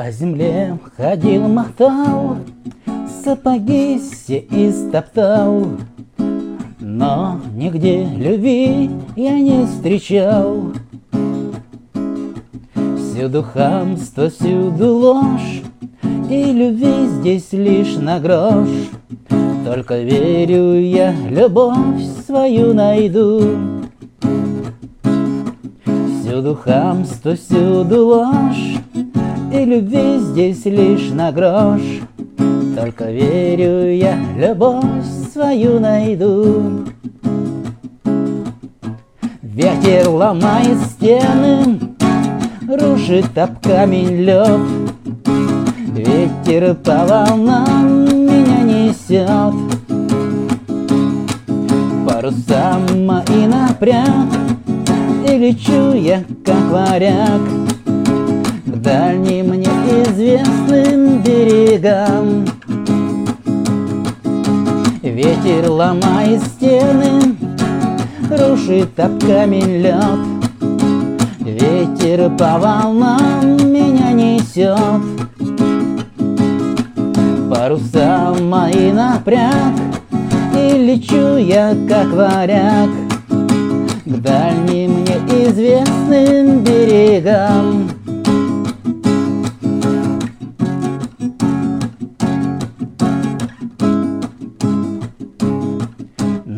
По земле ходил, мотал, Сапоги все истоптал, Но нигде любви я не встречал. Всюду хамство, всюду ложь, И любви здесь лишь на грош. Только верю я, любовь свою найду. Всюду хамство, всюду ложь, И любви здесь лишь на грош. Только верю я, любовь свою найду. Ветер ломает стены, Рушит об камень лед. Ветер по волнам меня несет. Паруса мои напряг, И лечу я, как варяг, К дальним неизвестным берегам. Ветер ломает стены, Рушит об камень лед. Ветер по волнам меня несет. Паруса мои напряг, И лечу я, как варяг, К дальним неизвестным берегам.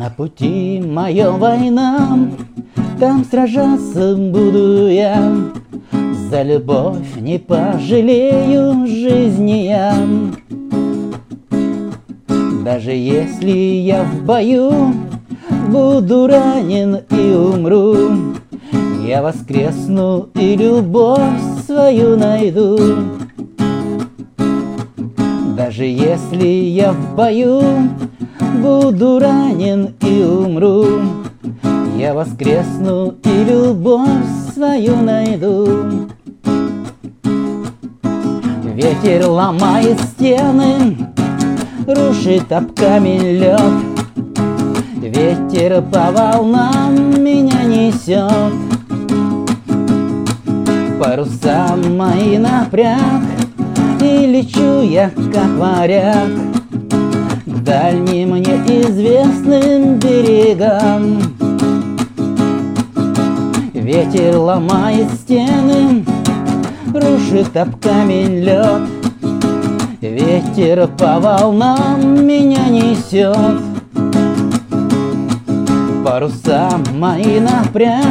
На пути моя война, Там сражаться буду я, За любовь не пожалею жизни я. Даже если я в бою Буду ранен и умру, Я воскресну и любовь свою найду. Даже если я в бою Буду ранен и умру, Я воскресну и любовь свою найду. Ветер ломает стены, Рушит об камень лед. Ветер по волнам меня несет. Паруса мои напряг, И лечу я, как варяг, дальним неизвестным берегам. Ветер ломает стены, Рушит об камень лед. Ветер по волнам меня несет. Паруса мои напряг,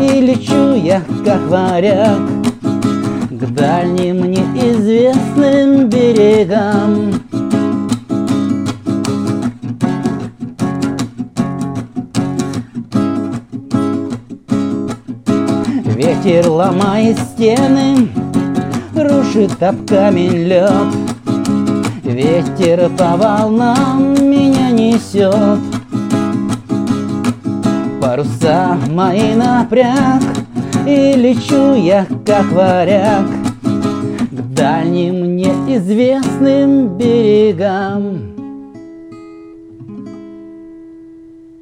И лечу я, как варяг, К дальним неизвестным берегам. Ветер ломает стены, Рушит об камень лед. Ветер по волнам меня несет. Паруса мои напряг, И лечу я, как варяг, К дальним неизвестным берегам.